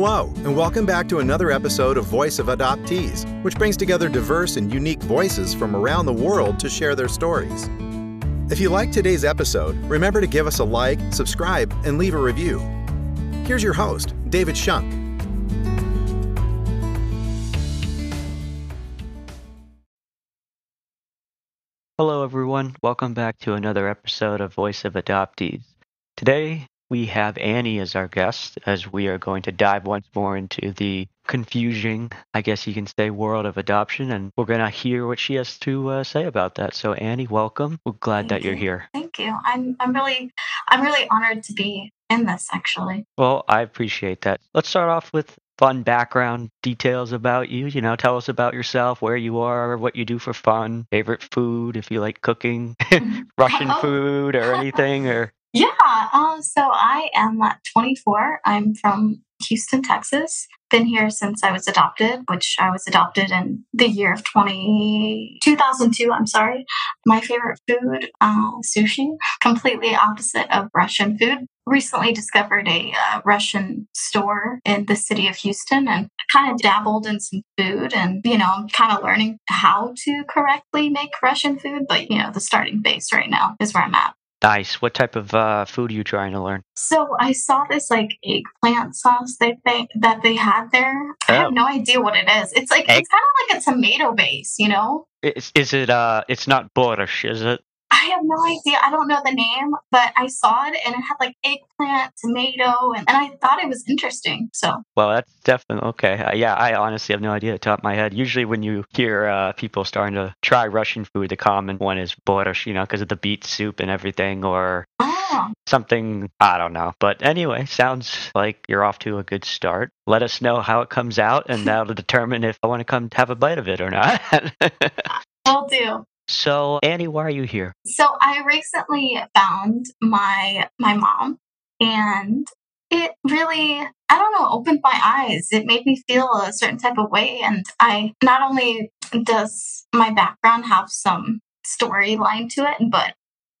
Hello, and welcome back to another episode of Voice of Adoptees, which brings together diverse and unique voices from around the world to share their stories. If you like today's episode, remember to give us a like, subscribe, and leave a review. Here's your host, David Shunk. Hello, everyone. Welcome back to another episode of Voice of Adoptees. Today, we have Annie as our guest as we are going to dive once more into the confusing, I guess you can say, world of adoption. And we're going to hear what she has to uh, say about that. So, Annie, welcome. We're glad Thank that you're you. here. Thank you. I'm I'm really I'm really honored to be in this actually. Well, I appreciate that. Let's start off with fun background details about you. You know, tell us about yourself, where you are, what you do for fun, favorite food, if you like cooking, Russian Oh. food or anything, or Yeah. Uh, so I am uh, 24. I'm from Houston, Texas. Been here since I was adopted, which I was adopted in the year of 20, 2002. I'm sorry. My favorite food, uh, sushi, completely opposite of Russian food. Recently discovered a uh, Russian store in the city of Houston and kind of dabbled in some food and, you know, kind of learning how to correctly make Russian food. But, you know, the starting base right now is where I'm at. Nice. What type of uh, food are you trying to learn? So I saw this like eggplant sauce that they that they had there. I Oh. have no idea what it is. It's like Egg- it's kind of like a tomato base, you know. Is, is it? Uh, it's not borscht, is it? I have no idea. I don't know the name, but I saw it and it had like eggplant, tomato, and, and I thought it was interesting. So Well, that's definitely okay. Uh, yeah, I honestly have no idea at the top of my head. Usually, when you hear uh, people starting to try Russian food, the common one is borscht, you know, because of the beet soup and everything, or oh, something. I don't know. But anyway, sounds like you're off to a good start. Let us know how it comes out, and that'll determine if I want to come have a bite of it or not. I'll do. So, Annie, why are you here? So I recently found my my mom and it really I don't know opened my eyes. It made me feel a certain type of way and I not only does my background have some storyline to it, but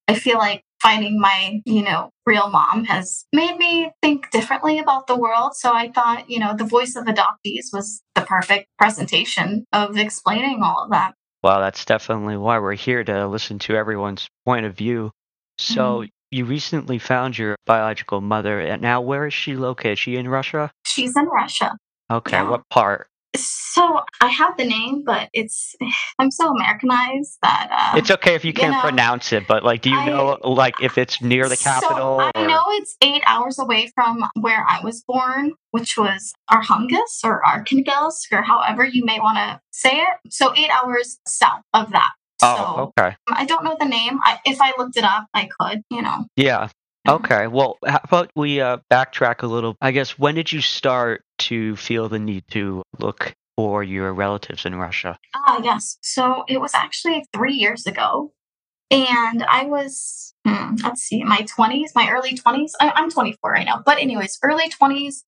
I feel like finding my, you know, real mom has made me think differently about the world. So I thought, you know, the voice of adoptees was the perfect presentation of explaining all of that. Well, that's definitely why we're here to listen to everyone's point of view. So, mm-hmm. you recently found your biological mother. and Now, where is she located? Is she in Russia? She's in Russia. Okay, Yeah. what part? So I have the name, but it's I'm so Americanized that uh, It's okay if you you can't know, pronounce it, but like, do you I- know like if it's near the So capital? I or- know it's eight hours away from where I was born, which was Arhangelsk or Arkhangelsk or however you may want to say it. So eight hours south of that. Oh, so okay. I don't know the name. I, if I looked it up, I could. You know. Yeah. Okay. Well, how about we uh, backtrack a little? I guess when did you start to feel the need to look for your relatives in Russia? Ah, yes. So it was actually three years ago. And I was, hmm, let's see, my 20s, my early 20s. I, I'm 24 right now. But, anyways, early 20s.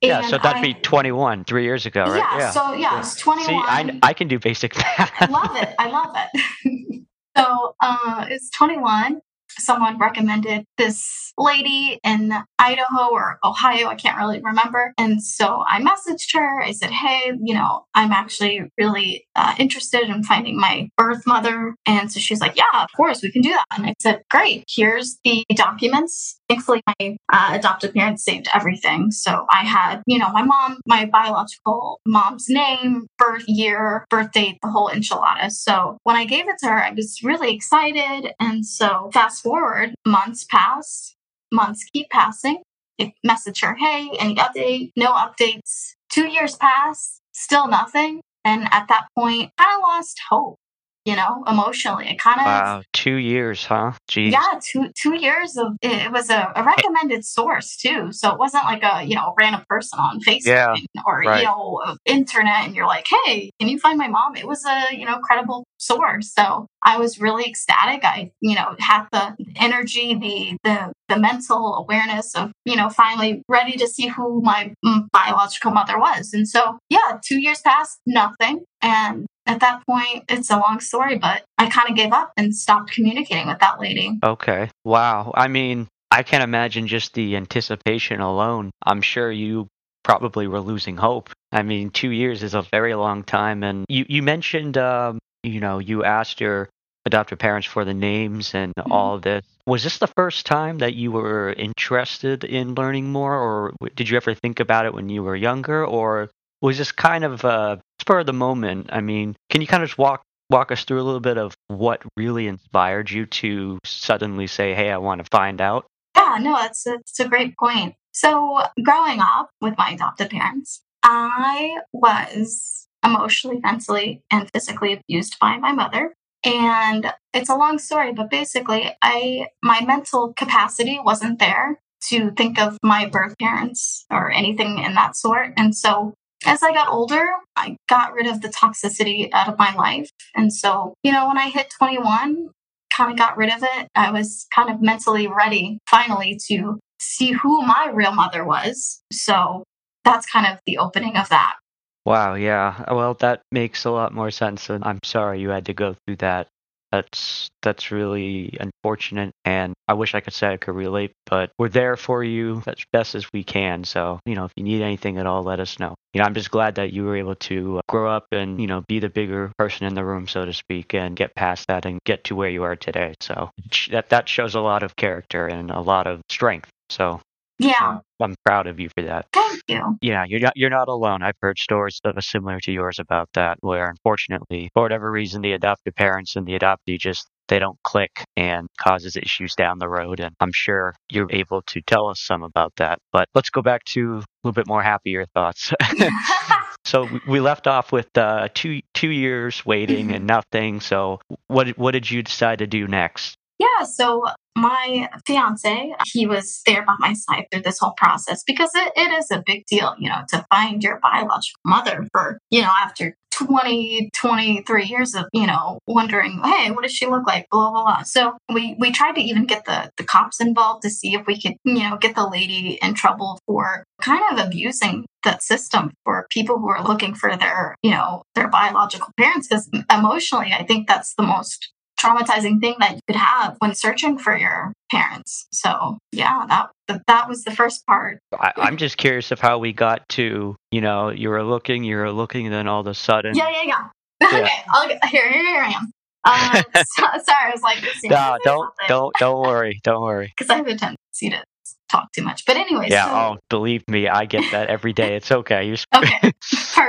yeah, so that'd I- be 21, three years ago, right? Yeah, so yeah, I was 21. See, I, I can do basic math. I love it. I love it. so uh, it's 21. Someone recommended this lady in Idaho or Ohio. I can't really remember. And so I messaged her. I said, Hey, you know, I'm actually really uh, interested in finding my birth mother. And so she's like, Yeah, of course, we can do that. And I said, Great. Here's the documents. Thankfully, my uh, adoptive parents saved everything. So I had, you know, my mom, my biological mom's name, birth year, birth date, the whole enchilada. So when I gave it to her, I was really excited. And so fast forward, months pass, months keep passing. I message her, hey, any update? No updates. Two years pass, still nothing. And at that point, of lost hope, you know, emotionally. It kind of wow, two years, huh? Jeez. yeah, two two years of it was a, a recommended source too. So it wasn't like a you know random person on Facebook Yeah, or right. you know uh, internet, and you're like, hey, can you find my mom? It was a you know credible source. So I was really ecstatic. I you know had the energy, the the the mental awareness of you know finally ready to see who my mm, biological mother was. And so yeah, two years passed, nothing, and at that point, it's a long story, but I kind of gave up and stopped communicating with that lady. Okay. Wow. I mean, I can't imagine just the anticipation alone. I'm sure you probably were losing hope. I mean, two years is a very long time. And you, you mentioned, um, you know, you asked your adoptive parents for the names and Mhm. all this. Was this the first time that you were interested in learning more, or did you ever think about it when you were younger, or was this kind of uh, spur the moment? I mean, can you kind of just walk walk us through a little bit of what really inspired you to suddenly say, "Hey, I want to find out"? Yeah, no, that's that's a great point. So, growing up with my adopted parents, I was emotionally, mentally, and physically abused by my mother. And it's a long story, but basically, I my mental capacity wasn't there to think of my birth parents or anything in that sort. And so, as I got older, I got rid of the toxicity out of my life. And so, you know, when I hit 21, kind of got rid of it. I was kind of mentally ready finally to see who my real mother was. So that's kind of the opening of that. Wow, yeah. Well, that makes a lot more sense, and I'm sorry you had to go through that. That's that's really unfortunate, and I wish I could say I could relate, but we're there for you as best as we can. So, you know, if you need anything at all, let us know. You know, I'm just glad that you were able to uh, grow up and, you know, be the bigger person in the room, so to speak, and get past that and get to where you are today. So that that shows a lot of character and a lot of strength. So Yeah, I'm proud of you for that. thank you. Yeah, you're not you're not alone. I've heard stories that are similar to yours about that, where unfortunately, for whatever reason, the adoptive parents and the adoptee just they don't click and causes issues down the road. And I'm sure you're able to tell us some about that. But let's go back to a little bit more happier thoughts. so we- we left off with uh, two two years waiting and nothing. So what what did you decide to do next? yeah, so my fiance, he was there by my side through this whole process because it, it is a big deal, you know, to find your biological mother for, you know, after 20, 23 years of, you know, wondering, hey, what does she look like? Blah, blah, blah. So we, we tried to even get the, the cops involved to see if we could, you know, get the lady in trouble for kind of abusing that system for people who are looking for their, you know, their biological parents. Because emotionally, I think that's the most traumatizing thing that you could have when searching for your parents. So yeah, that that was the first part. I, I'm just curious of how we got to, you know, you were looking, you were looking, and then all of a sudden, Yeah, yeah, yeah. Yeah. Okay, I'll get, here, here I am. Uh, so, sorry, I was like, no, don't, don't, don't worry, don't worry. because I have a tendency to talk too much. But anyway, Yeah, so, oh, believe me, I get that every day. It's okay. You're... okay,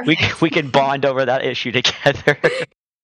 we perfect. we can bond over that issue together.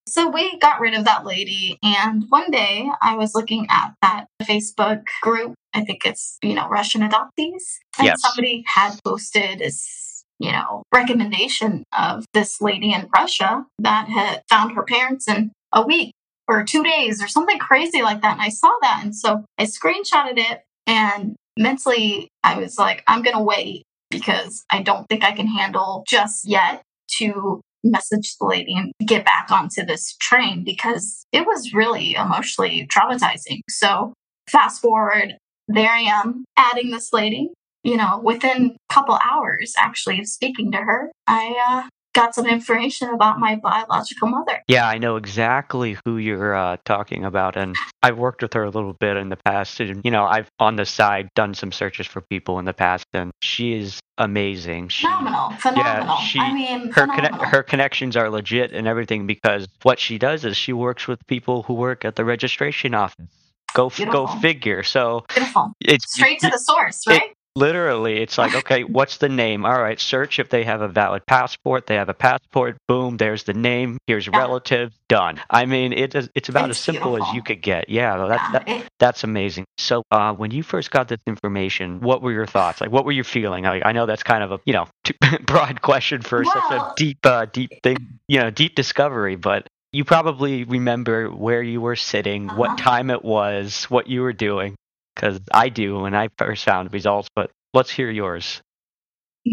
So we got rid of that lady, and one day I was looking at that Facebook group. I think it's you know Russian adoptees, and Yes. somebody had posted this you know recommendation of this lady in Russia that had found her parents in a week or two days or something crazy like that. And I saw that, and so I screenshotted it, and mentally I was like, I'm gonna wait because I don't think I can handle just yet to message the lady and get back onto this train because it was really emotionally traumatizing. So, fast forward, there I am adding this lady. You know, within a couple hours actually of speaking to her, I uh, got some information about my biological mother. yeah, I know exactly who you're uh, talking about, and I've worked with her a little bit in the past. And you know, I've on the side done some searches for people in the past, and she is amazing. She, Phenomenal, phenomenal. she- I mean, her conne- her connections are legit and everything because what she does is she works with people who work at the registration office. Go f- go figure. So Beautiful. it's Straight to the source, it- right? Literally it's like okay, what's the name? All right, search if they have a valid passport. They have a passport. Boom, there's the name. Here's Yeah. relatives. Done. I mean, it is it's about It's as simple as you could get. Yeah, that's Yeah, that, that's amazing. So, uh, when you first got this information, what were your thoughts? Like, what were you feeling? Like, I know that's kind of a you know too broad question for such a deep, uh, deep thing, you know, deep discovery. But you probably remember where you were sitting, what Uh-huh. time it was, what you were doing, because I do when I first found results. But let's hear yours.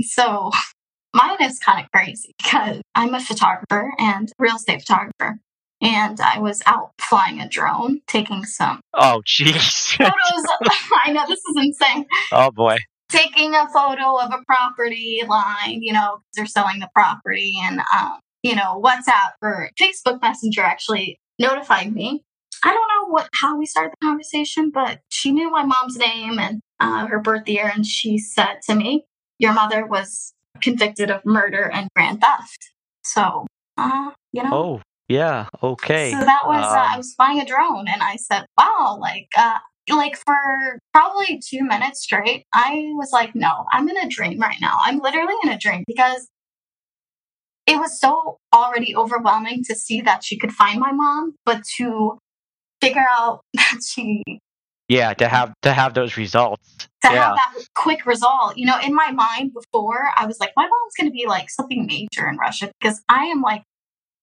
So mine is kind of crazy because I'm a photographer and real estate photographer. And I was out flying a drone, taking some Oh, jeez. photos. I know this is insane. oh boy. Taking a photo of a property line, you know, they're selling the property. And, um, you know, WhatsApp or Facebook Messenger actually notified me. I don't know what how we started the conversation, but she knew my mom's name and uh, her birth year, and she said to me, "Your mother was convicted of murder and grand theft. So, uh, you know. Oh, yeah. Okay. So that was uh, I Um, was flying a drone, and I said, "Wow!" Like, uh, like for probably two minutes straight, I was like, "No, I'm in a dream right now. I'm literally in a dream because it was so already overwhelming to see that she could find my mom, but to figure out that she yeah. To have to have those results. to yeah. have that quick result. You know, in my mind before, I was like, my mom's going to be like something major in Russia because I am like,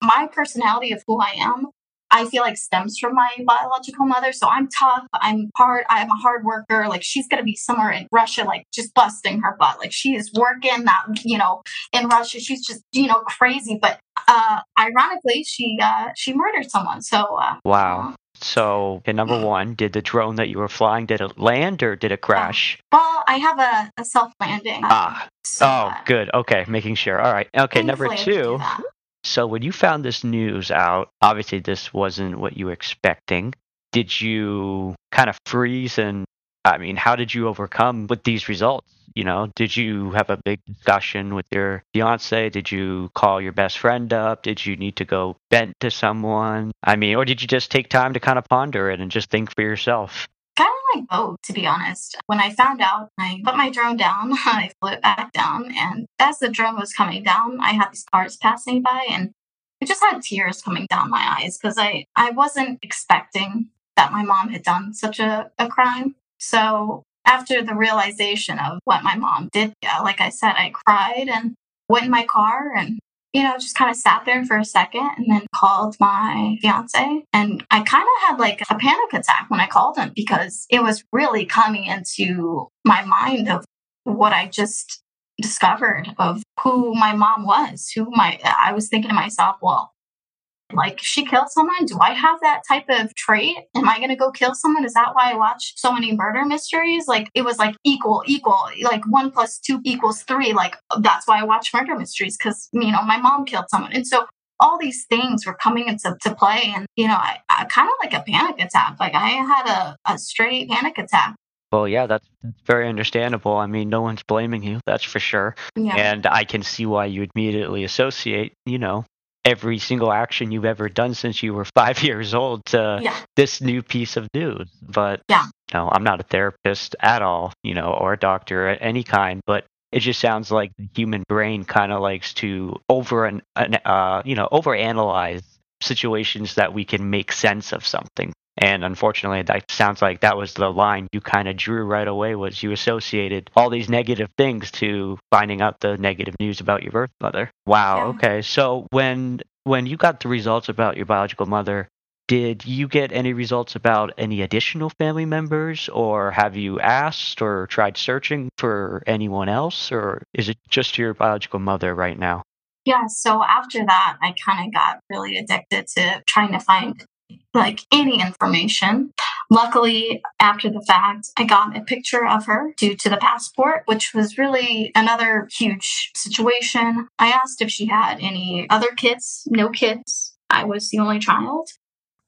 my personality of who I am, I feel like stems from my biological mother. So I'm tough. I'm hard. I'm a hard worker. Like she's going to be somewhere in Russia, like just busting her butt. Like she is working that, you know, in Russia. She's just, you know, crazy. But uh, ironically, she, uh, she murdered someone. So, uh, Wow. So, okay, number one, did the drone that you were flying did it land or did it crash? well, I have a, a self landing. Ah. So, Oh, uh, good. Okay, making sure. All right. Okay, number thankfully I can do two. So, when you found this news out, obviously this wasn't what you were expecting. Did you kind of freeze and I mean, how did you overcome with these results? You know, did you have a big discussion with your fiance? Did you call your best friend up? Did you need to go vent to someone? I mean, or did you just take time to kind of ponder it and just think for yourself? kind of like both, to be honest. When I found out, I put my drone down, I flew it back down, and as the drone was coming down, I had these cars passing by, and I just had tears coming down my eyes because I, I wasn't expecting that my mom had done such a, a crime. So after the realization of what my mom did, yeah, like I said, I cried and went in my car and you know, just kind of sat there for a second and then called my fiance. And I kind of had like a panic attack when I called him because it was really coming into my mind of what I just discovered of who my mom was, who my, I was thinking to myself, well, like she killed someone. Do I have that type of trait? Am I going to go kill someone? Is that why I watch so many murder mysteries? Like it was like equal, equal, like one plus two equals three. Like that's why I watch murder mysteries because, you know, my mom killed someone. And so all these things were coming into to play. And, you know, I, I kind of like a panic attack. Like I had a, a straight panic attack. Well, yeah, that's, that's very understandable. I mean, no one's blaming you, that's for sure. Yeah. And I can see why you immediately associate, you know, every single action you've ever done since you were five years old to yeah. this new piece of news. But Yeah. no, I'm not a therapist at all, you know, or a doctor at any kind. But it just sounds like the human brain kind of likes to over and uh, you know overanalyze situations that we can make sense of something. And unfortunately, that sounds like that was the line you kind of drew right away. Was you associated all these negative things to finding out the negative news about your birth mother? Wow. Yeah. Okay. So when when you got the results about your biological mother, did you get any results about any additional family members, or have you asked or tried searching for anyone else, or is it just your biological mother right now? Yeah, so after that, I kind of got really addicted to trying to find like any information. Luckily, after the fact, I got a picture of her due to the passport, which was really another huge situation. I asked if she had any other kids, no kids. I was the only child.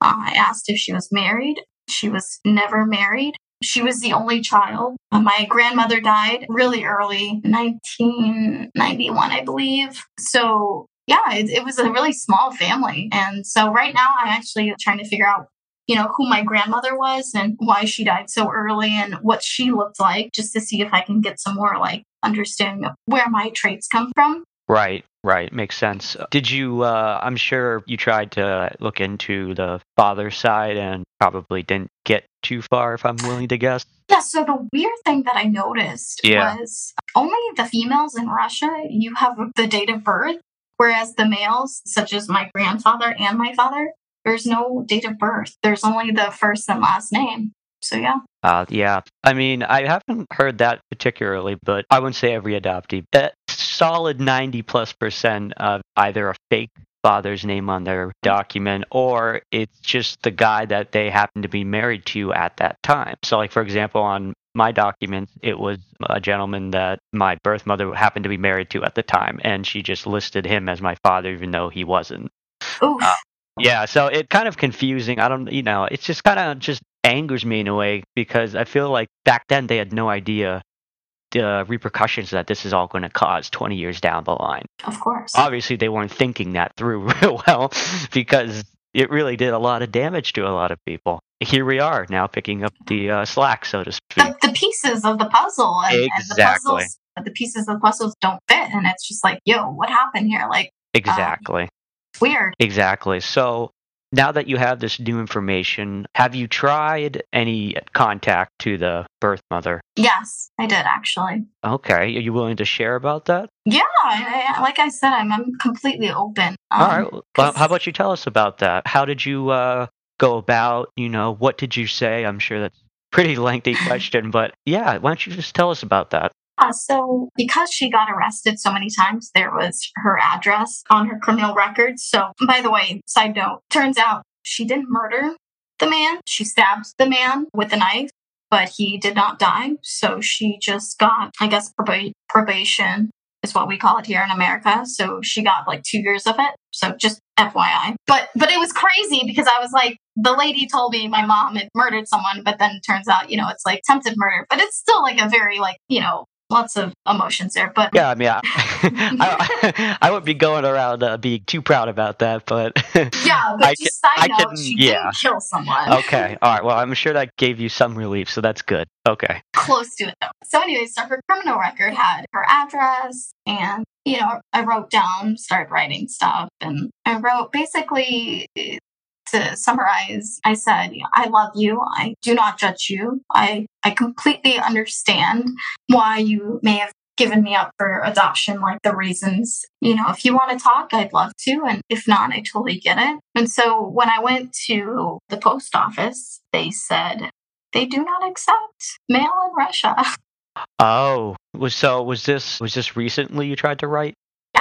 I asked if she was married. She was never married. She was the only child. Uh, my grandmother died really early, 1991, I believe. So, yeah, it, it was a really small family. And so, right now, I'm actually trying to figure out, you know, who my grandmother was and why she died so early and what she looked like, just to see if I can get some more like understanding of where my traits come from. Right, right, makes sense. Did you? Uh, I'm sure you tried to look into the father side and probably didn't get too far, if I'm willing to guess. Yeah, so the weird thing that I noticed Yeah. was only the females in Russia, you have the date of birth, whereas the males, such as my grandfather and my father, there's no date of birth. There's only the first and last name. So yeah. Uh, yeah, I mean, I haven't heard that particularly, but I wouldn't say every adoptee. A solid 90 plus percent of either a fake father's name on their document or it's just the guy that they happen to be married to at that time. So, like, for example, on my documents, it was a gentleman that my birth mother happened to be married to at the time, and she just listed him as my father, even though he wasn't. Oof. Uh, Yeah, so it kind of confusing. I don't, you know, it's just kind of just angers me in a way because I feel like back then they had no idea the repercussions that this is all going to cause 20 years down the line. Of course. Obviously, they weren't thinking that through real well because it really did a lot of damage to a lot of people. Here we are now picking up the uh, slack, so to speak. The, the pieces of the puzzle and, and the Exactly. puzzles, the pieces of the puzzles don't fit, and it's just like, yo, what happened here? Like, Exactly. weird. Exactly. So now that you have this new information, have you tried any contact to the birth mother? Yes, I did actually. Okay. Are you willing to share about that? Yeah, I, I- like I said, I'm, I'm completely open. Um, All right. Well, how about you tell us about that? How did you uh, go about, you know, what did you say? I'm sure that's a pretty lengthy question, but yeah, why don't you just tell us about that? So, because she got arrested so many times, there was her address on her criminal record. So, by the way, side note, turns out she didn't murder the man. She stabbed the man with a knife, but he did not die. So, she just got, I guess, proba- probation is what we call it here in America. So, she got like two years of it. So, just FYI. But, but it was crazy because I was like, the lady told me my mom had murdered someone, but then turns out, you know, it's like attempted murder, but it's still like a very like, you know, lots of emotions there. But Yeah, I mean, I, I, I wouldn't be going around uh, being too proud about that, but yeah, but I just side I note, can- she yeah. didn't kill someone. okay. All right. Well, I'm sure that gave you some relief, so that's good. Okay. Close to it though. So anyway, so her criminal record had her address and you know, I wrote down, started writing stuff and I wrote basically to summarize, I said, I love you. I do not judge you. I, I completely understand why you may have given me up for adoption, like the reasons. You know, if you want to talk, I'd love to. And if not, I totally get it. And so when I went to the post office, they said they do not accept mail in Russia. Oh, was so was this was this recently you tried to write?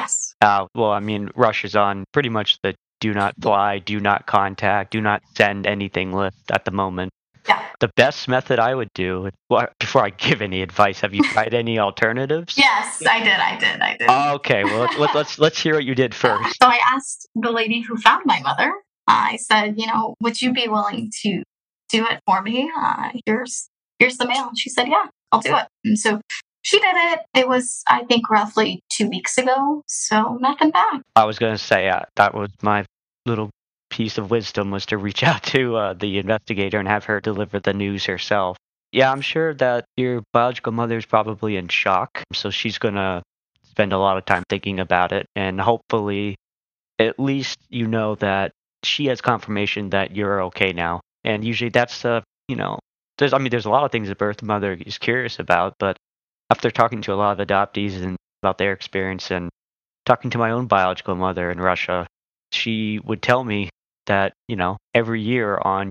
yes. Uh, well, I mean, Russia's on pretty much the do not fly, do not contact, do not send anything list at the moment. Yeah. The best method I would do, well, before I give any advice, have you tried any alternatives? Yes, I did. I did. I did. Okay, well, let's, let's let's let's hear what you did first. So I asked the lady who found my mother. I said, you know, would you be willing to do it for me? Uh, here's here's the mail. And she said, yeah, I'll do it. And so she did it. It was, I think, roughly two weeks ago. So nothing bad. I was going to say uh, that was my little piece of wisdom was to reach out to uh, the investigator and have her deliver the news herself. Yeah, I'm sure that your biological mother is probably in shock, so she's going to spend a lot of time thinking about it, and hopefully, at least you know that she has confirmation that you're okay now. And usually, that's uh, you know, there's I mean, there's a lot of things a birth mother is curious about, but after talking to a lot of adoptees and about their experience and talking to my own biological mother in Russia, she would tell me that, you know, every year on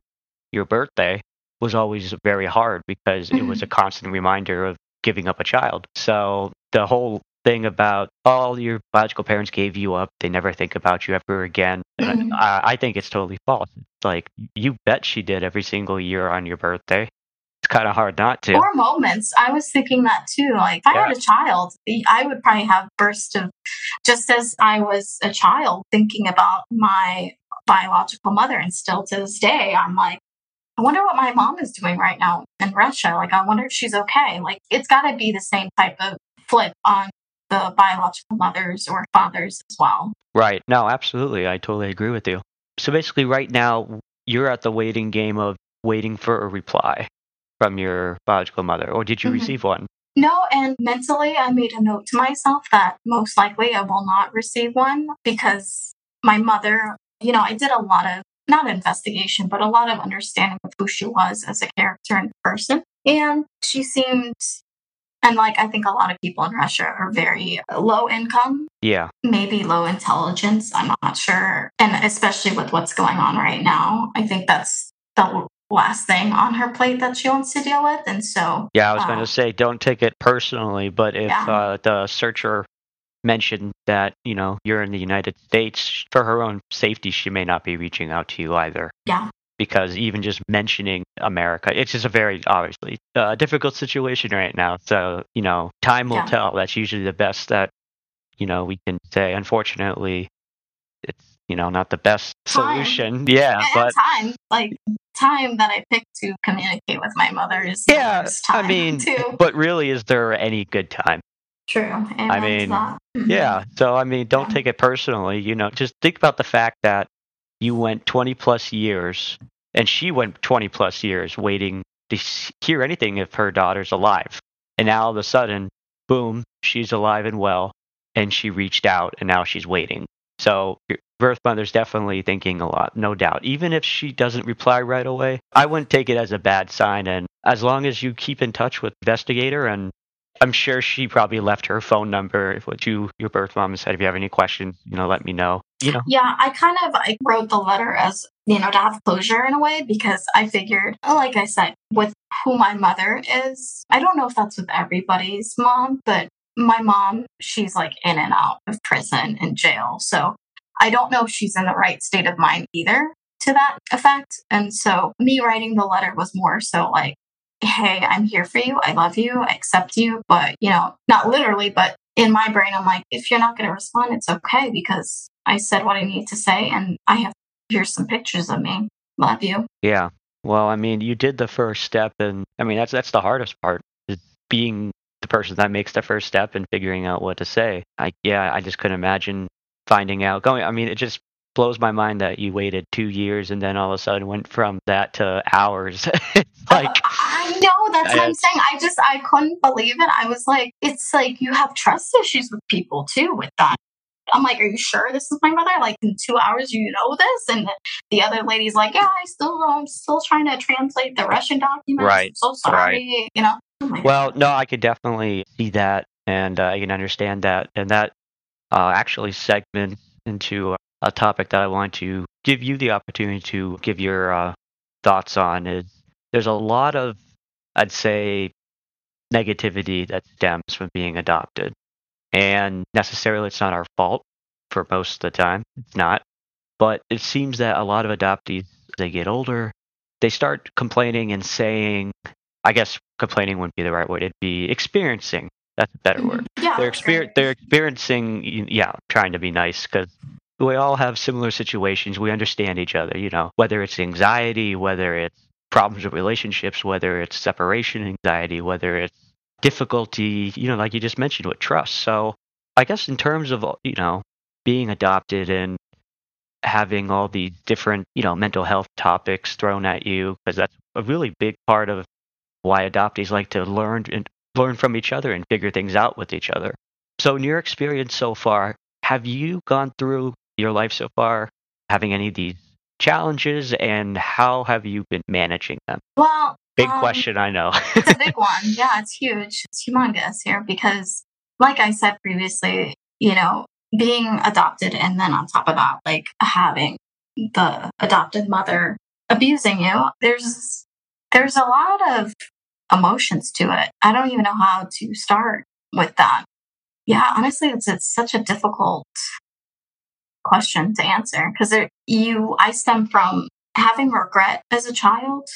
your birthday was always very hard because it was a constant reminder of giving up a child. So the whole thing about all your biological parents gave you up, they never think about you ever again. Mhm. I, I think it's totally false. Like you bet she did every single year on your birthday. It's kind of hard not to. Or moments. I was thinking that too. Like, if I had a child, I would probably have bursts of, just as I was a child thinking about my biological mother. And still to this day, I'm like, I wonder what my mom is doing right now in Russia. Like, I wonder if she's okay. Like, it's got to be the same type of flip on the biological mothers or fathers as well. Right. No, absolutely. I totally agree with you. So basically, right now, you're at the waiting game of waiting for a reply from your biological mother, or did you Mhm. receive one? No, and mentally, I made a note to myself that most likely I will not receive one because my mother, you know, I did a lot of, not investigation, but a lot of understanding of who she was as a character and person. And she seemed, and like I think a lot of people in Russia are very low income, Yeah. maybe low intelligence. I'm not sure. And especially with what's going on right now, I think that's the last thing on her plate that she wants to deal with. And so, Yeah, I was going Uh, to say don't take it personally, but if Yeah. uh, the searcher mentioned that, you know, you're in the United States, for her own safety, she may not be reaching out to you either. Yeah. Because even just mentioning America, it's just a very obviously uh, difficult situation right now. So, you know, time will Yeah. tell. That's usually the best that, you know, we can say. Unfortunately, it's you know not the best Time. solution. Yeah, and but time, like time that I picked to communicate with my mother is the yeah, I mean, too. but really, is there any good time? True. Amen I mean. Mhm. Yeah. So I mean, don't Yeah. take it personally. You know, just think about the fact that you went 20 plus years, and she went 20 plus years waiting to hear anything if her daughter's alive, and now all of a sudden, boom, she's alive and well, and she reached out, and now she's waiting. So your birth mother's definitely thinking a lot, no doubt. Even if she doesn't reply right away, I wouldn't take it as a bad sign. And as long as you keep in touch with investigator and I'm sure she probably left her phone number you, your birth mom, and said, if you have any questions, you know, let me know. You know, Yeah, I kind of I wrote the letter as you know to have closure in a way because I figured, like I said, with who my mother is, I don't know if that's with everybody's mom, but my mom, she's like in and out of prison and jail, so I don't know if she's in the right state of mind either to that effect. And so me writing the letter was more so like, hey, I'm here for you, I love you, I accept you, but you know, not literally, but in my brain, I'm like, if you're not going to respond, it's okay because I said what I need to say, and I have here's some pictures of me. Love you. yeah. Well, I mean, you did the first step, and I mean, that's that's the hardest part is being the person that makes the first step in figuring out what to say. I yeah, I just couldn't imagine finding out going. I mean, it just blows my mind that you waited two years and then all of a sudden went from that to hours. it's like I know that's what I- I'm saying. I just I couldn't believe it. I was like, it's like you have trust issues with people too with that. I'm like, are you sure this is my mother? Like in two hours, you know this? And the other lady's like, yeah, I still, I'm still trying to translate the Russian documents. Right, I'm so sorry. You know. I'm Well, no, I could definitely see that, and uh, I can understand that, and that uh, actually segments into a topic that I want to give you the opportunity to give your uh, thoughts on. Is there's a lot of, I'd say, negativity that stems from being adopted, and necessarily it's not our fault for most of the time. It's not, but it seems that a lot of adoptees, as they get older, they start complaining and saying I guess complaining wouldn't be the right word. It'd be experiencing. That's a better mhm. word. Yeah. They're that's exper- great. They're experiencing. Yeah, trying to be nice because we all have similar situations. We understand each other. You know, whether it's anxiety, whether it's problems with relationships, whether it's separation anxiety, whether it's difficulty. You know, like you just mentioned with trust. So I guess in terms of uh, you know being adopted and having all these different you know mental health topics thrown at you because that's a really big part of why adoptees like to learn and learn from each other and figure things out with each other. So, in your experience so far, have you gone through your life so far having any of these challenges, and how have you been managing them? Well, Big um, question, I know. it's a big one. Yeah, it's huge. It's humongous here because, like I said previously, you know, being adopted and then on top of that, like having the adopted mother abusing you, there's there's a lot of emotions to it. I don't even know how to start with that. Yeah, honestly, it's it's such a difficult question to answer because you I stem from having regret as a child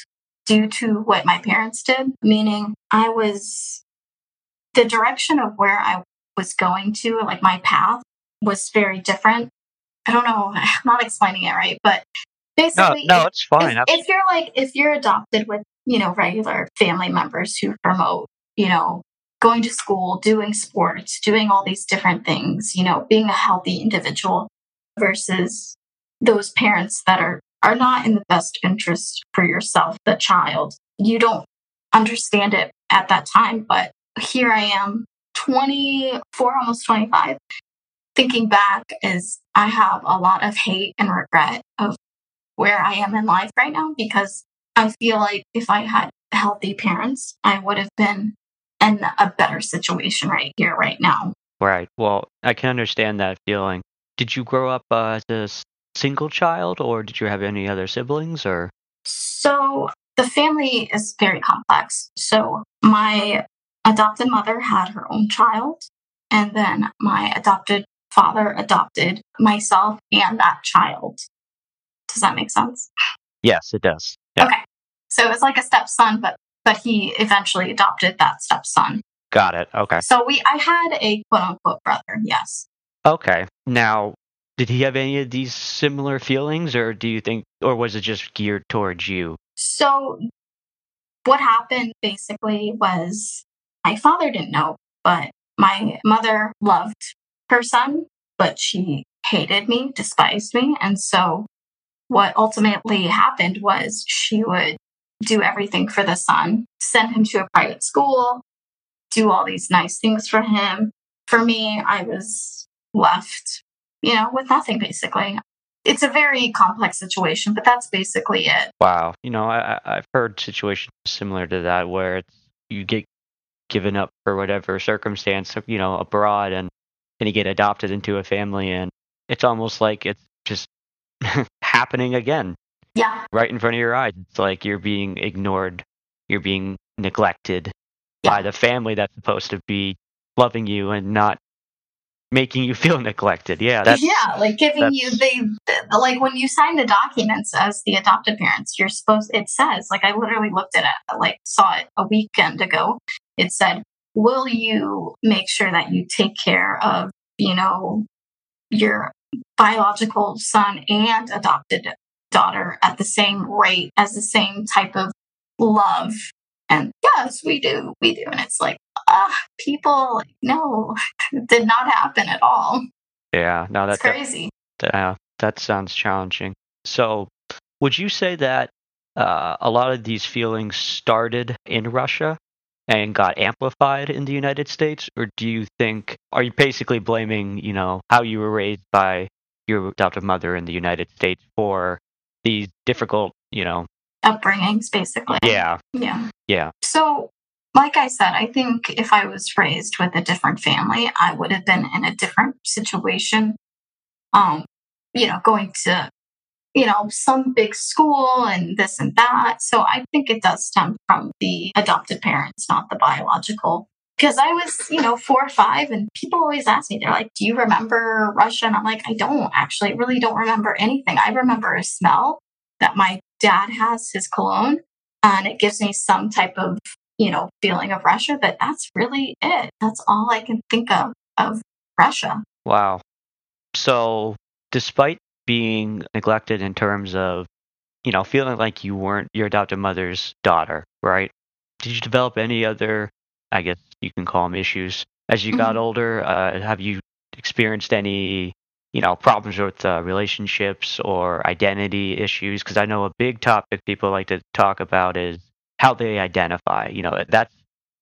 due to what my parents did, meaning I was the direction of where I was going to, like my path was very different. I don't know, I'm not explaining it right, but no, basically, no, if- it's fine. if, if you're like if you're adopted with you know regular family members who promote you know going to school doing sports doing all these different things you know being a healthy individual versus those parents that are are not in the best interest for yourself the child. You don't understand it at that time but here i am 24 almost 25 thinking back is i have a lot of hate and regret of where I am in life right now because I feel like if I had healthy parents, I would have been in a better situation right here, right now. Right. Well, I can understand that feeling. Did you grow up uh, as a single child, or did you have any other siblings? Or So the family is very complex. So my adopted mother had her own child, and then my adopted father adopted myself and that child. Does that make sense? yes, it does. Yeah. Okay. So it was like a stepson, but but he eventually adopted that stepson. Got it. Okay. So we I had a quote unquote brother, yes. Okay. Now, did he have any of these similar feelings, or do you think, or was it just geared towards you? So, what happened basically was my father didn't know, but my mother loved her son, but she hated me, despised me. And so, what ultimately happened was she would do everything for the son, send him to a private school, do all these nice things for him. For me, I was left, you know, with nothing basically. It's a very complex situation, but that's basically it. Wow. You know, I, I've heard situations similar to that where it's, you get given up for whatever circumstance, you know, abroad and then you get adopted into a family and it's almost like it's just happening again. Yeah. Right in front of your eyes. It's like you're being ignored. You're being neglected Yeah. by the family that's supposed to be loving you and not making you feel neglected. Yeah, that's yeah, like giving you they like when you sign the documents as the adopted parents, you're supposed it says like I literally looked at it like saw it a weekend ago. It said, "Will you make sure that you take care of you know your biological son and adopted daughter at the same rate as the same type of love?" And yes, we do, we do, and it's like ah, people like, no, did not happen at all. yeah. No, that's that, crazy. uh, that sounds challenging. So, would you say that uh, a lot of these feelings started in Russia and got amplified in the United States, or do you think are you basically blaming you know how you were raised by your adoptive mother in the United States for these difficult you know upbringings, basically. yeah Yeah. yeah So, like I said, I think if I was raised with a different family, I would have been in a different situation. Um, you know, going to, you know, some big school and this and that. So I think it does stem from the adopted parents, not the biological. Because I was, you know, four or five, and people always ask me, they're like, Do you remember Russia? And I'm like, I don't actually, really don't remember anything. I remember a smell that my dad has, his cologne, and it gives me some type of you know feeling of russia but that's really it that's all i can think of of russia Wow. So, despite being neglected in terms of, you know, feeling like you weren't your adopted mother's daughter, right? Did you develop any other, I guess you can call them issues as you got Mhm. older? Uh, have you experienced any, you know, problems with uh, relationships or identity issues? Because I know a big topic people like to talk about is how they identify. You know, that's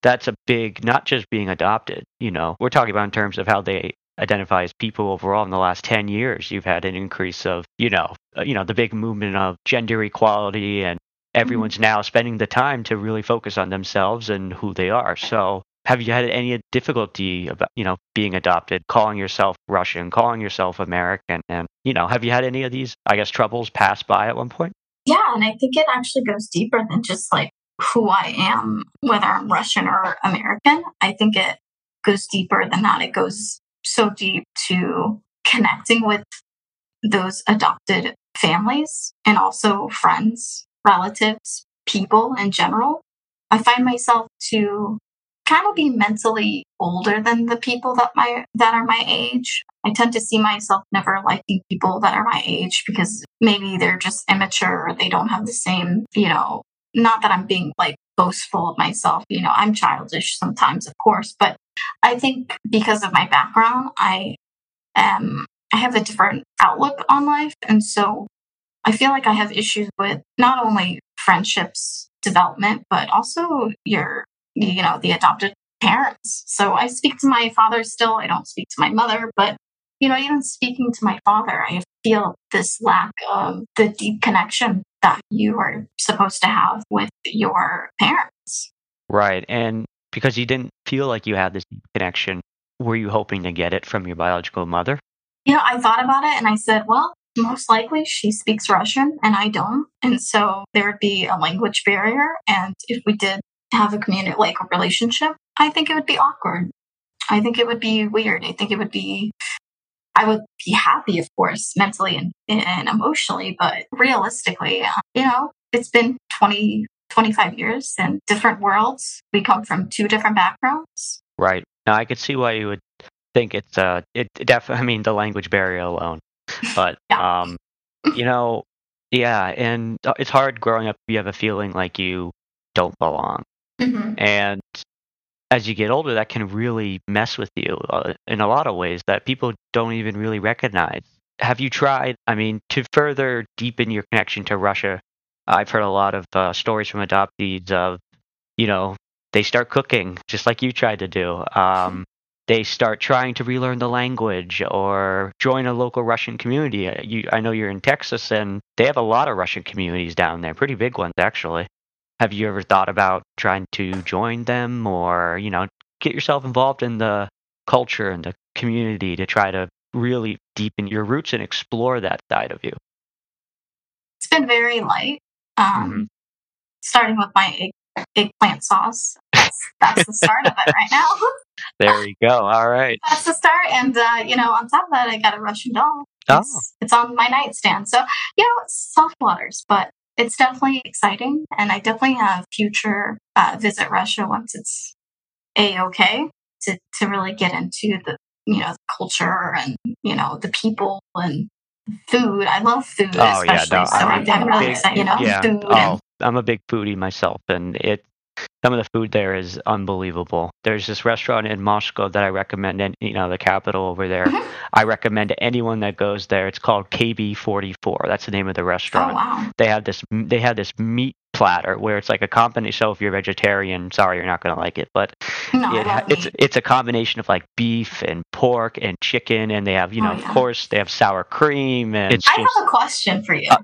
that's a big, not just being adopted. You know, we're talking about in terms of how they identify as people overall in the last 10 years you've had an increase of you know uh, you know the big movement of gender equality and everyone's now spending the time to really focus on themselves and who they are so have you had any difficulty about you know being adopted calling yourself russian calling yourself american and you know have you had any of these i guess troubles pass by at one point? Yeah and i think it actually goes deeper than just like who i am whether i'm russian or american. I think it goes deeper than that. It goes so deep to connecting with those adopted families and also friends relatives people in general. I find myself to kind of be mentally older than the people that my that are my age. I tend to see myself never liking people that are my age because maybe they're just immature or they don't have the same, you know, not that I'm being like boastful of myself, you know, I'm childish sometimes, of course, but I think because of my background, I am I have a different outlook on life and so I feel like I have issues with not only friendships development but also your you know the adopted parents. So i speak to my father still. I don't speak to my mother but you know even speaking to my father i feel this lack of the deep connection that you are supposed to have with your parents. Right and because you didn't feel like you had this deep connection were you hoping to get it from your biological mother? You know i thought about it and i said well most likely she speaks russian and i don't. And so there would be a language barrier and if we did have a community like a relationship i think it would be awkward. I think it would be weird. I think it would be i would be happy of course mentally and, and emotionally but realistically you know it's been 20 25 years and different worlds. We come from two different backgrounds. Right. Now i could see why you would think it's uh it definitely i mean the language barrier alone. But Yeah. um, you know, yeah, and uh, it's hard growing up. You have a feeling like you don't belong, hmm and as you get older, that can really mess with you uh, in a lot of ways that people don't even really recognize. Have you tried? I mean, to further deepen your connection to Russia, I've heard a lot of uh, stories from adoptees of, you know, they start cooking just like you tried to do. Um, they start trying to relearn the language or join a local Russian community. Uh, You, I know you're in Texas, and they have a lot of Russian communities down there, pretty big ones actually. Have you ever thought about trying to join them or, you know, get yourself involved in the culture and the community to try to really deepen your roots and explore that side of you? It's been very light. Um, Mhm. Starting with my egg, eggplant sauce. That's, that's the start of it right now. There you go. All right. that's the start. And, uh, you know, on top of that, I got a Russian doll. Oh. It's, it's on my nightstand. So, you know, it's soft waters, but it's definitely exciting. And I definitely have future uh, visit Russia once it's a okay to, to really get into the, you know, the culture and, you know, the people and food. I love food, Oh yeah, especially. no, so I'm, I'm, I'm I'm really big, excited, you know, yeah. food Oh, and I'm a big foodie myself, and it some of the food there is unbelievable. There's this restaurant in Moscow that I recommend, and you know the capital over there. Mhm. I recommend to anyone that goes there. It's called KB44. That's the name of the restaurant. Oh restaurant. wow. They have this they have this meat platter where it's like a combination. So if you're vegetarian, sorry, you're not gonna like it, but No, it, it's meat. it's a combination of like beef and pork and chicken, and they have you Oh, know of course they have sour cream and it's I just have a question for you. Uh,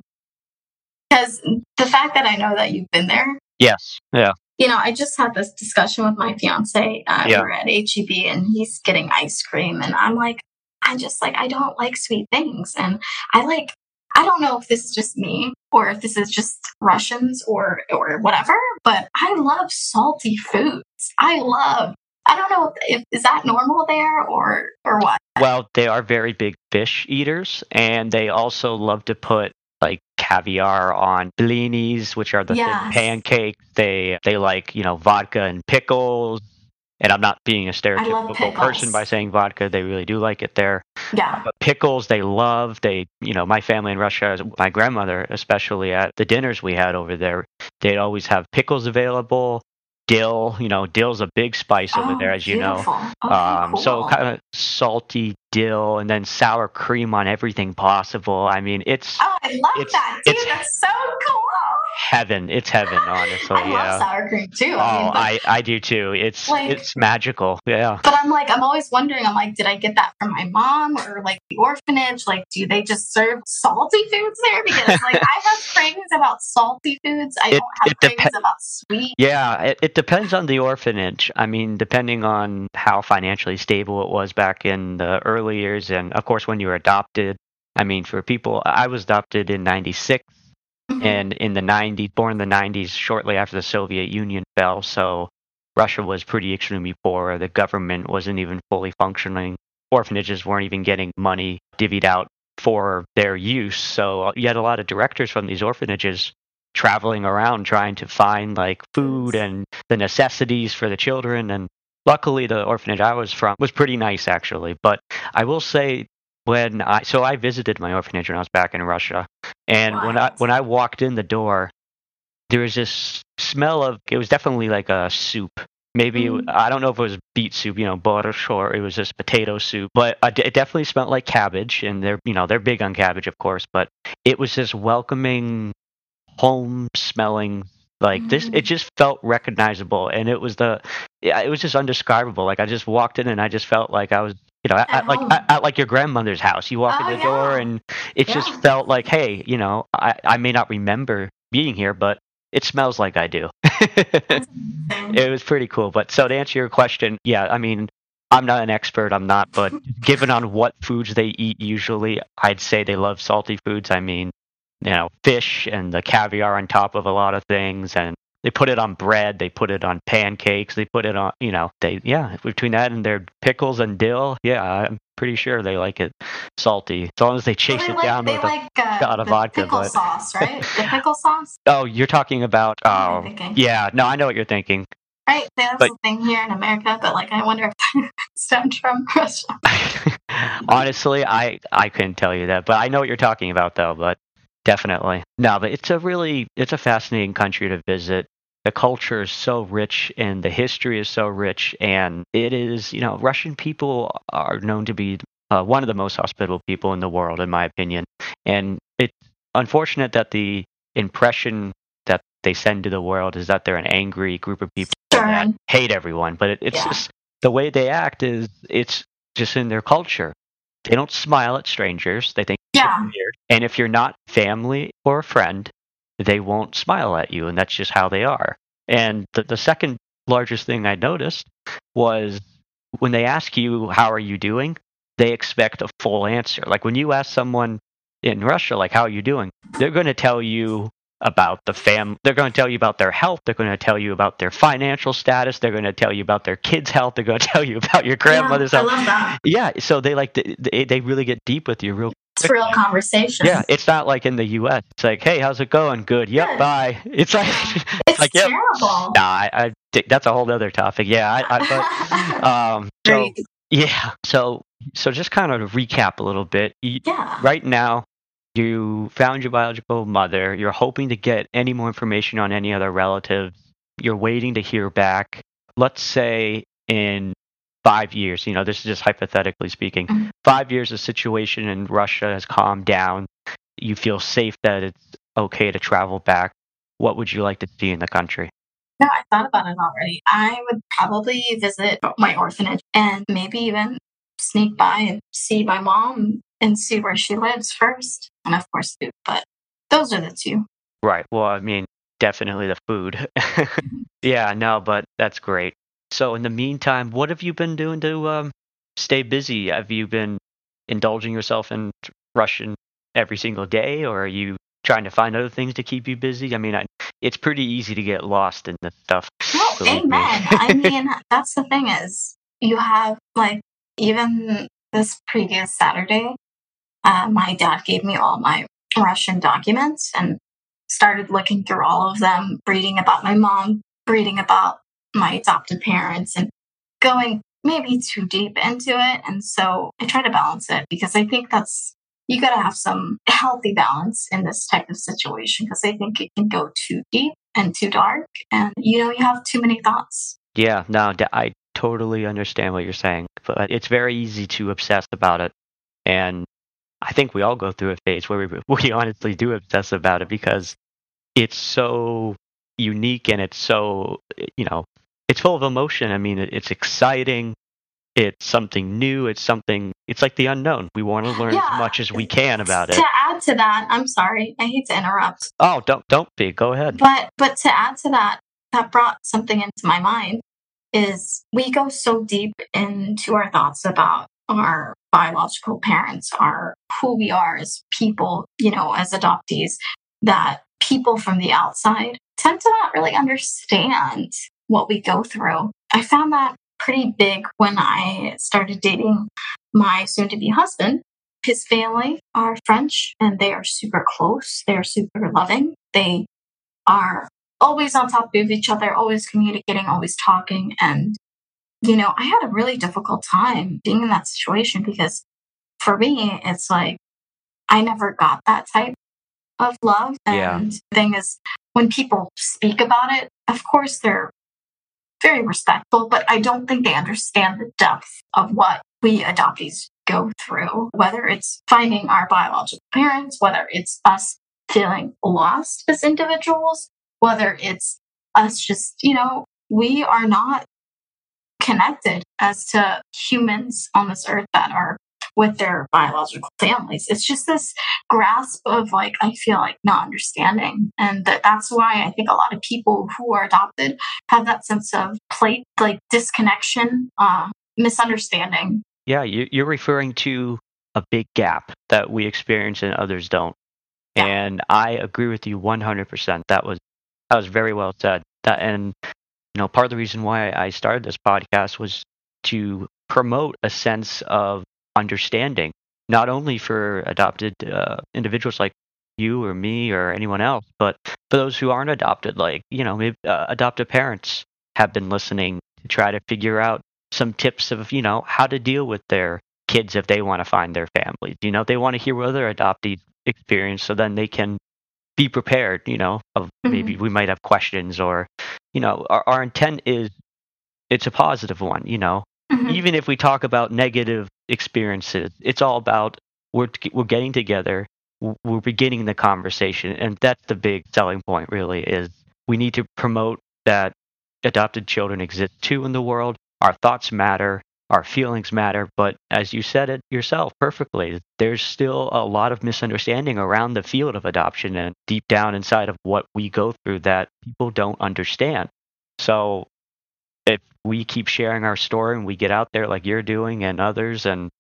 Because the fact that I know that you've been there, yes, yeah, you know, I just had this discussion with my fiance. Uh, Yeah. We were at HEB and he's getting ice cream. And I'm like, I'm just like, I don't like sweet things. And I like, I don't know if this is just me or if this is just Russians or, or whatever, but I love salty foods. I love, I don't know if, is that normal there or, or what? Well, they are very big fish eaters, and they also love to put caviar on blinis, which are the thin Yes. pancakes. They they like you know vodka and pickles. And I'm not being a stereotypical person by saying vodka. They really do like it there. Yeah. Uh, but pickles, they love. They, you know, my family in Russia, my grandmother, especially at the dinners we had over there, they'd always have pickles available. Dill, you know, dill's a big spice over Oh, there, as you know. Okay, Um, So kind of salty dill and then sour cream on everything possible. I mean, it's Oh, I love it's- that, dude. it's- That's so cool. Heaven. It's heaven, honestly. I yeah. love sour cream too. Oh, I mean, but, I, I do too. It's Like- it's magical. Yeah. but I'm like, I'm always wondering. I'm like, did I get that from my mom or like the orphanage? Like, do they just serve salty foods there? Because like, I have cravings about salty foods. I It- don't have cravings about sweet. Yeah, it, it depends on the orphanage. I mean, depending on how financially stable it was back in the early years, and of course, when you were adopted. I mean, for people, I was adopted in '96, Mhm. and in the '90s, born in the '90s, shortly after the Soviet Union fell. So Russia was pretty extremely poor. The government wasn't even fully functioning. Orphanages weren't even getting money divvied out for their use. So uh, you had a lot of directors from these orphanages traveling around trying to find like food and the necessities for the children and luckily the orphanage I was from was pretty nice actually but I will say when I so I visited my orphanage when I was back in Russia and when I when I walked in the door there was this smell of it was definitely like a soup maybe it w- Mm. I don't know if it was beet soup you know borscht or it was just potato soup but it definitely smelled like cabbage and they're you know they're big on cabbage of course but it was this welcoming home smelling like this it Mm. just felt recognizable and it was the it was just undescribable like i just walked in and i just felt like i was you know at, At like at, at like your grandmother's house. You walk Oh, in the door and it just felt like hey you know i i may not remember being here but it smells like i do. It was pretty cool. But so to answer your question yeah i mean i'm not an expert i'm not but given on what foods they eat usually i'd say they love salty foods. I mean you know fish and the caviar on top of a lot of things and they put it on bread they put it on pancakes they put it on you know they yeah between that and their pickles and dill yeah i'm pretty sure they like it salty as long as they Well, chase they it like, down they with a like uh, shot of the vodka, pickle but- sauce, right? The pickle sauce. oh you're talking about oh thinking? yeah no i know what you're thinking Right, that's But- the thing here in America, but like I wonder if stems from Russia. Honestly, I I couldn't tell you that, but I know what you're talking about though. But definitely, no. But it's a really it's a fascinating country to visit. The culture is so rich, and the history is so rich, and it is you know Russian people are known to be uh, one of the most hospitable people in the world, in my opinion. And it's unfortunate that the impression that they send to the world is that they're an angry group of people that hate everyone. But it, it's Yeah. just the way they act is it's just in their culture. They don't smile at strangers. They think Yeah. weird. And if you're not family or a friend, they won't smile at you, and that's just how they are. And the, the second largest thing I noticed was when they ask you how are you doing, they expect a full answer. Like when you ask someone in Russia, like how are you doing, they're going to tell you about the fam. They're going to tell you about their health. They're going to tell you about their financial status. They're going to tell you about their kids' health. They're going to tell you about your grandmother's yeah, health. Yeah, so they like they, they really get deep with you real It's real conversation. yeah, it's not like in the U.S. It's like, hey, how's it going? Good. Yep. Good. Bye. It's like, It's like, yep. terrible. nah. I, I that's a whole other topic. Yeah. I, I but, um. So yeah. So so just kind of to recap a little bit. You, yeah. right now, you found your biological mother. You're hoping to get any more information on any other relatives. You're waiting to hear back. Let's say in five years, you know, this is just hypothetically speaking, Mhm. five years, the situation in Russia has calmed down. You feel safe that it's okay to travel back. What would you like to see in the country? No, I thought about it already. I would probably visit my orphanage and maybe even sneak by and see my mom and see where she lives first. And of course, food. But those are the two. Right. Well, I mean, definitely the food. yeah, no, but that's great. So, in the meantime, what have you been doing to um, stay busy? Have you been indulging yourself in Russian every single day, or are you trying to find other things to keep you busy? I mean, I, it's pretty easy to get lost in this stuff. Me. amen. I mean, that's the thing is you have like even this previous Saturday, uh, my dad gave me all my Russian documents and started looking through all of them, reading about my mom, reading about my adopted parents, and going maybe too deep into it. And so I try to balance it because I think that's you got to have some healthy balance in this type of situation because I think it can go too deep and too dark, and you know you have too many thoughts. Yeah, no, I totally understand what you're saying, but it's very easy to obsess about it, and I think we all go through a phase where we we honestly do obsess about it because it's so unique and it's so you know it's full of emotion. I mean, it, it's exciting. It's something new. It's something. It's like the unknown. We want to learn Yeah. as much as we can about it. To add to that, I'm sorry, I hate to interrupt, Oh, don't don't be. Go ahead. but but to add to that, that brought something into my mind is we go so deep into our thoughts about our biological parents, our who we are as people, you know, as adoptees, that people from the outside tend to not really understand what we go through. I found that pretty big when I started dating my soon to be husband. His family are French and they are super close. They are super loving. They are always on top of each other, always communicating, always talking. And, you know, I had a really difficult time being in that situation because for me, it's like I never got that type of love. Yeah. And the thing is, when people speak about it, of course, they're very respectful, but I don't think they understand the depth of what we adoptees go through, whether it's finding our biological parents, whether it's us feeling lost as individuals, whether it's us just, you know, we are not connected as to humans on this earth that are with their biological families. It's just this grasp of like, I feel like not understanding. And that, that's why I think a lot of people who are adopted have that sense of plate, like disconnection, uh, misunderstanding. Yeah, you, you're referring to a big gap that we experience and others don't. Yeah. And I agree with you 100%. That was that was very well said. That and you know, part of the reason why I started this podcast was to promote a sense of understanding, not only for adopted uh, individuals like you or me or anyone else, but for those who aren't adopted, like you know, maybe uh, adoptive parents have been listening to try to figure out some tips of you know how to deal with their kids if they want to find their families. You know, they want to hear what other adoptees experience so then they can be prepared, you know, of maybe we might have questions or, you know, our, our intent is it's a positive one, you know. Mhm. Even if we talk about negative experiences, it's all about we're, we're getting together, we're beginning the conversation. And that's the big selling point, really, is we need to promote that adopted children exist too in the world. Our thoughts matter, our feelings matter. But as you said it yourself perfectly, there's still a lot of misunderstanding around the field of adoption and deep down inside of what we go through that people don't understand. So if we keep sharing our story and we get out there like you're doing and others, and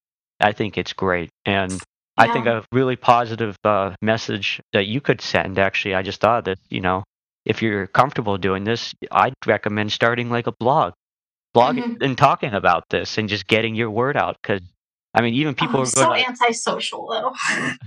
I think it's great. And I think a really positive uh, message that you could send, actually, I just thought that, you know, if you're comfortable doing this, I'd recommend starting like a blog, blogging Mhm. and talking about this and just getting your word out. Because, I mean, even people I'm are so to antisocial though.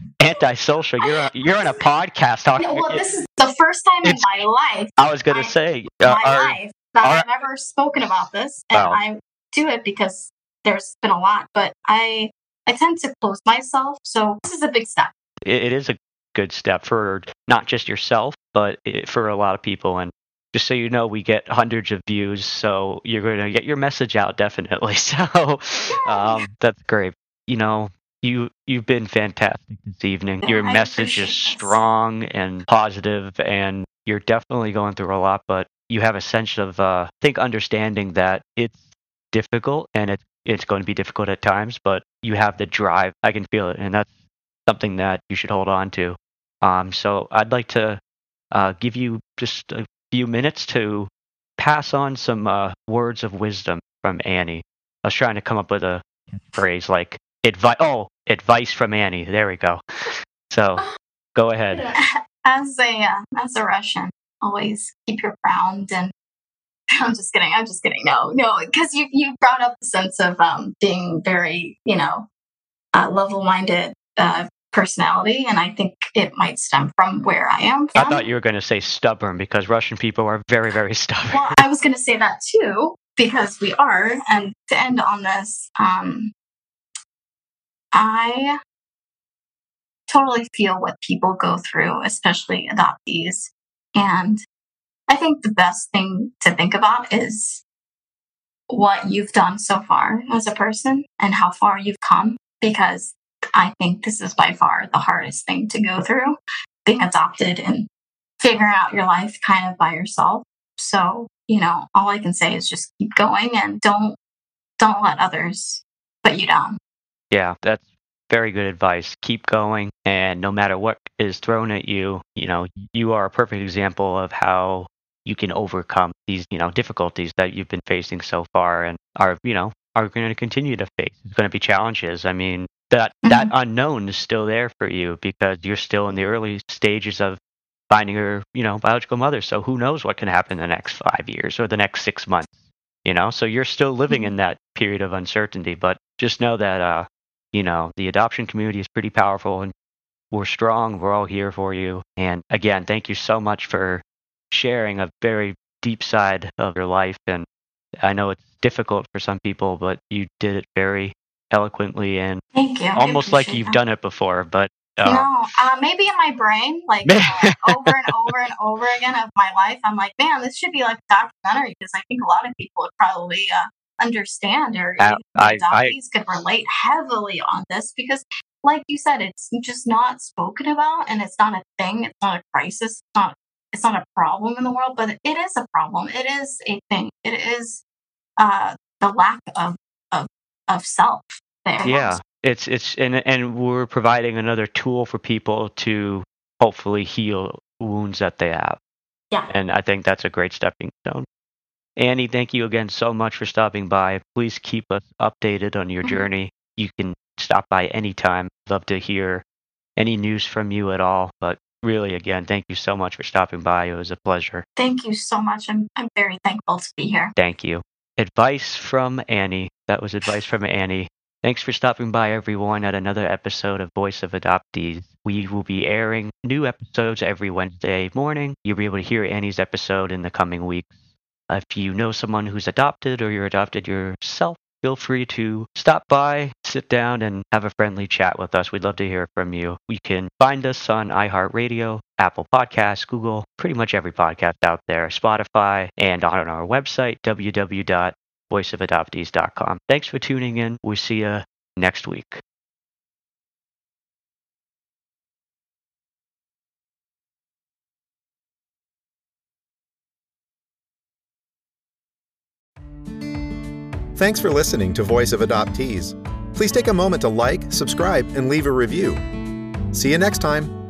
antisocial. You're on- you're on a podcast talking. well, this is the first time in my life, I was to say, uh, our- life, I've never spoken about this, and Wow. I do it because there's been a lot, but I I tend to close myself, so this is a big step. it, is a good step for not just yourself, but for a lot of people. And just so you know, we get hundreds of views, so you're going to get your message out definitely. So um, that's great. You know, you you've been fantastic this evening. Your I message is strong and positive, and you're definitely going through a lot. But you have a sense of, uh, I think, understanding that it's difficult and it's it's going to be difficult at times, but you have the drive. I can feel it, and that's something that you should hold on to. Um, so I'd like to uh, give you just a few minutes to pass on some uh, words of wisdom from Annie. I was trying to come up with a phrase like advice. Oh, advice from Annie. There we go. So go ahead. As a uh, as a Russian, always keep your ground and. I'm just kidding. I'm just kidding. No, no, because you you brought up the sense of um, being very, you know, uh, level-minded uh, personality, and I think it might stem from where I am. From. I thought you were going to say stubborn because Russian people are very, very stubborn. Well, I was going to say that too because we are. And to end on this, um, I totally feel what people go through, especially adoptees. And I think the best thing to think about is what you've done so far as a person and how far you've come, because I think this is by far the hardest thing to go through being adopted and figuring out your life kind of by yourself. So, you know, all I can say is just keep going and don't don't let others put you down. Yeah, that's very good advice. Keep going, and no matter what is thrown at you, you know, you are a perfect example of how you can overcome these, you know, difficulties that you've been facing so far and are, you know, are going to continue to face. It's going to be challenges. I mean, that that unknown is still there for you because you're still in the early stages of finding your, you know, biological mother. So who knows what can happen in the next five years or the next six months, you know? So you're still living Mhm. in that period of uncertainty, but just know that, uh, you know, the adoption community is pretty powerful and we're strong. We're all here for you. And again, thank you so much for sharing a very deep side of your life. And I know it's difficult for some people, but you did it very eloquently and Thank you. Almost like you've that. done it before. But uh, no, uh, maybe in my brain, like uh, over and over and over again of my life, I'm like, man, this should be like a documentary because I think a lot of people would probably uh, understand or I- even I- I- could relate heavily on this because, like you said, it's just not spoken about and it's not a thing. It's not a crisis. It's not. It's not a problem in the world, but it is a problem. It is a thing. It is uh, the lack of of of self. There. yeah, it's it's and and we're providing another tool for people to hopefully heal wounds that they have. Yeah. And I think that's a great stepping stone. Annie, thank you again so much for stopping by. Please keep us updated on your Mhm. journey. You can stop by anytime. Love to hear any news from you at all. But really, again, thank you so much for stopping by. It was a pleasure. Thank you so much. I'm I'm very thankful to be here. Thank you. Advice from Annie. That was advice from Annie. Thanks for stopping by, everyone, at another episode of Voice of Adoptees. We will be airing new episodes every Wednesday morning. You'll be able to hear Annie's episode in the coming weeks. If you know someone who's adopted or you're adopted yourself, feel free to stop by, sit down and have a friendly chat with us. We'd love to hear from you. You can find us on iHeartRadio, Apple Podcasts, Google, pretty much every podcast out there, Spotify, and on our website, www.voiceofadoptees.com. Thanks for tuning in. We'll see you next week. Thanks for listening to Voice of Adoptees. Please take a moment to like, subscribe, and leave a review. See you next time.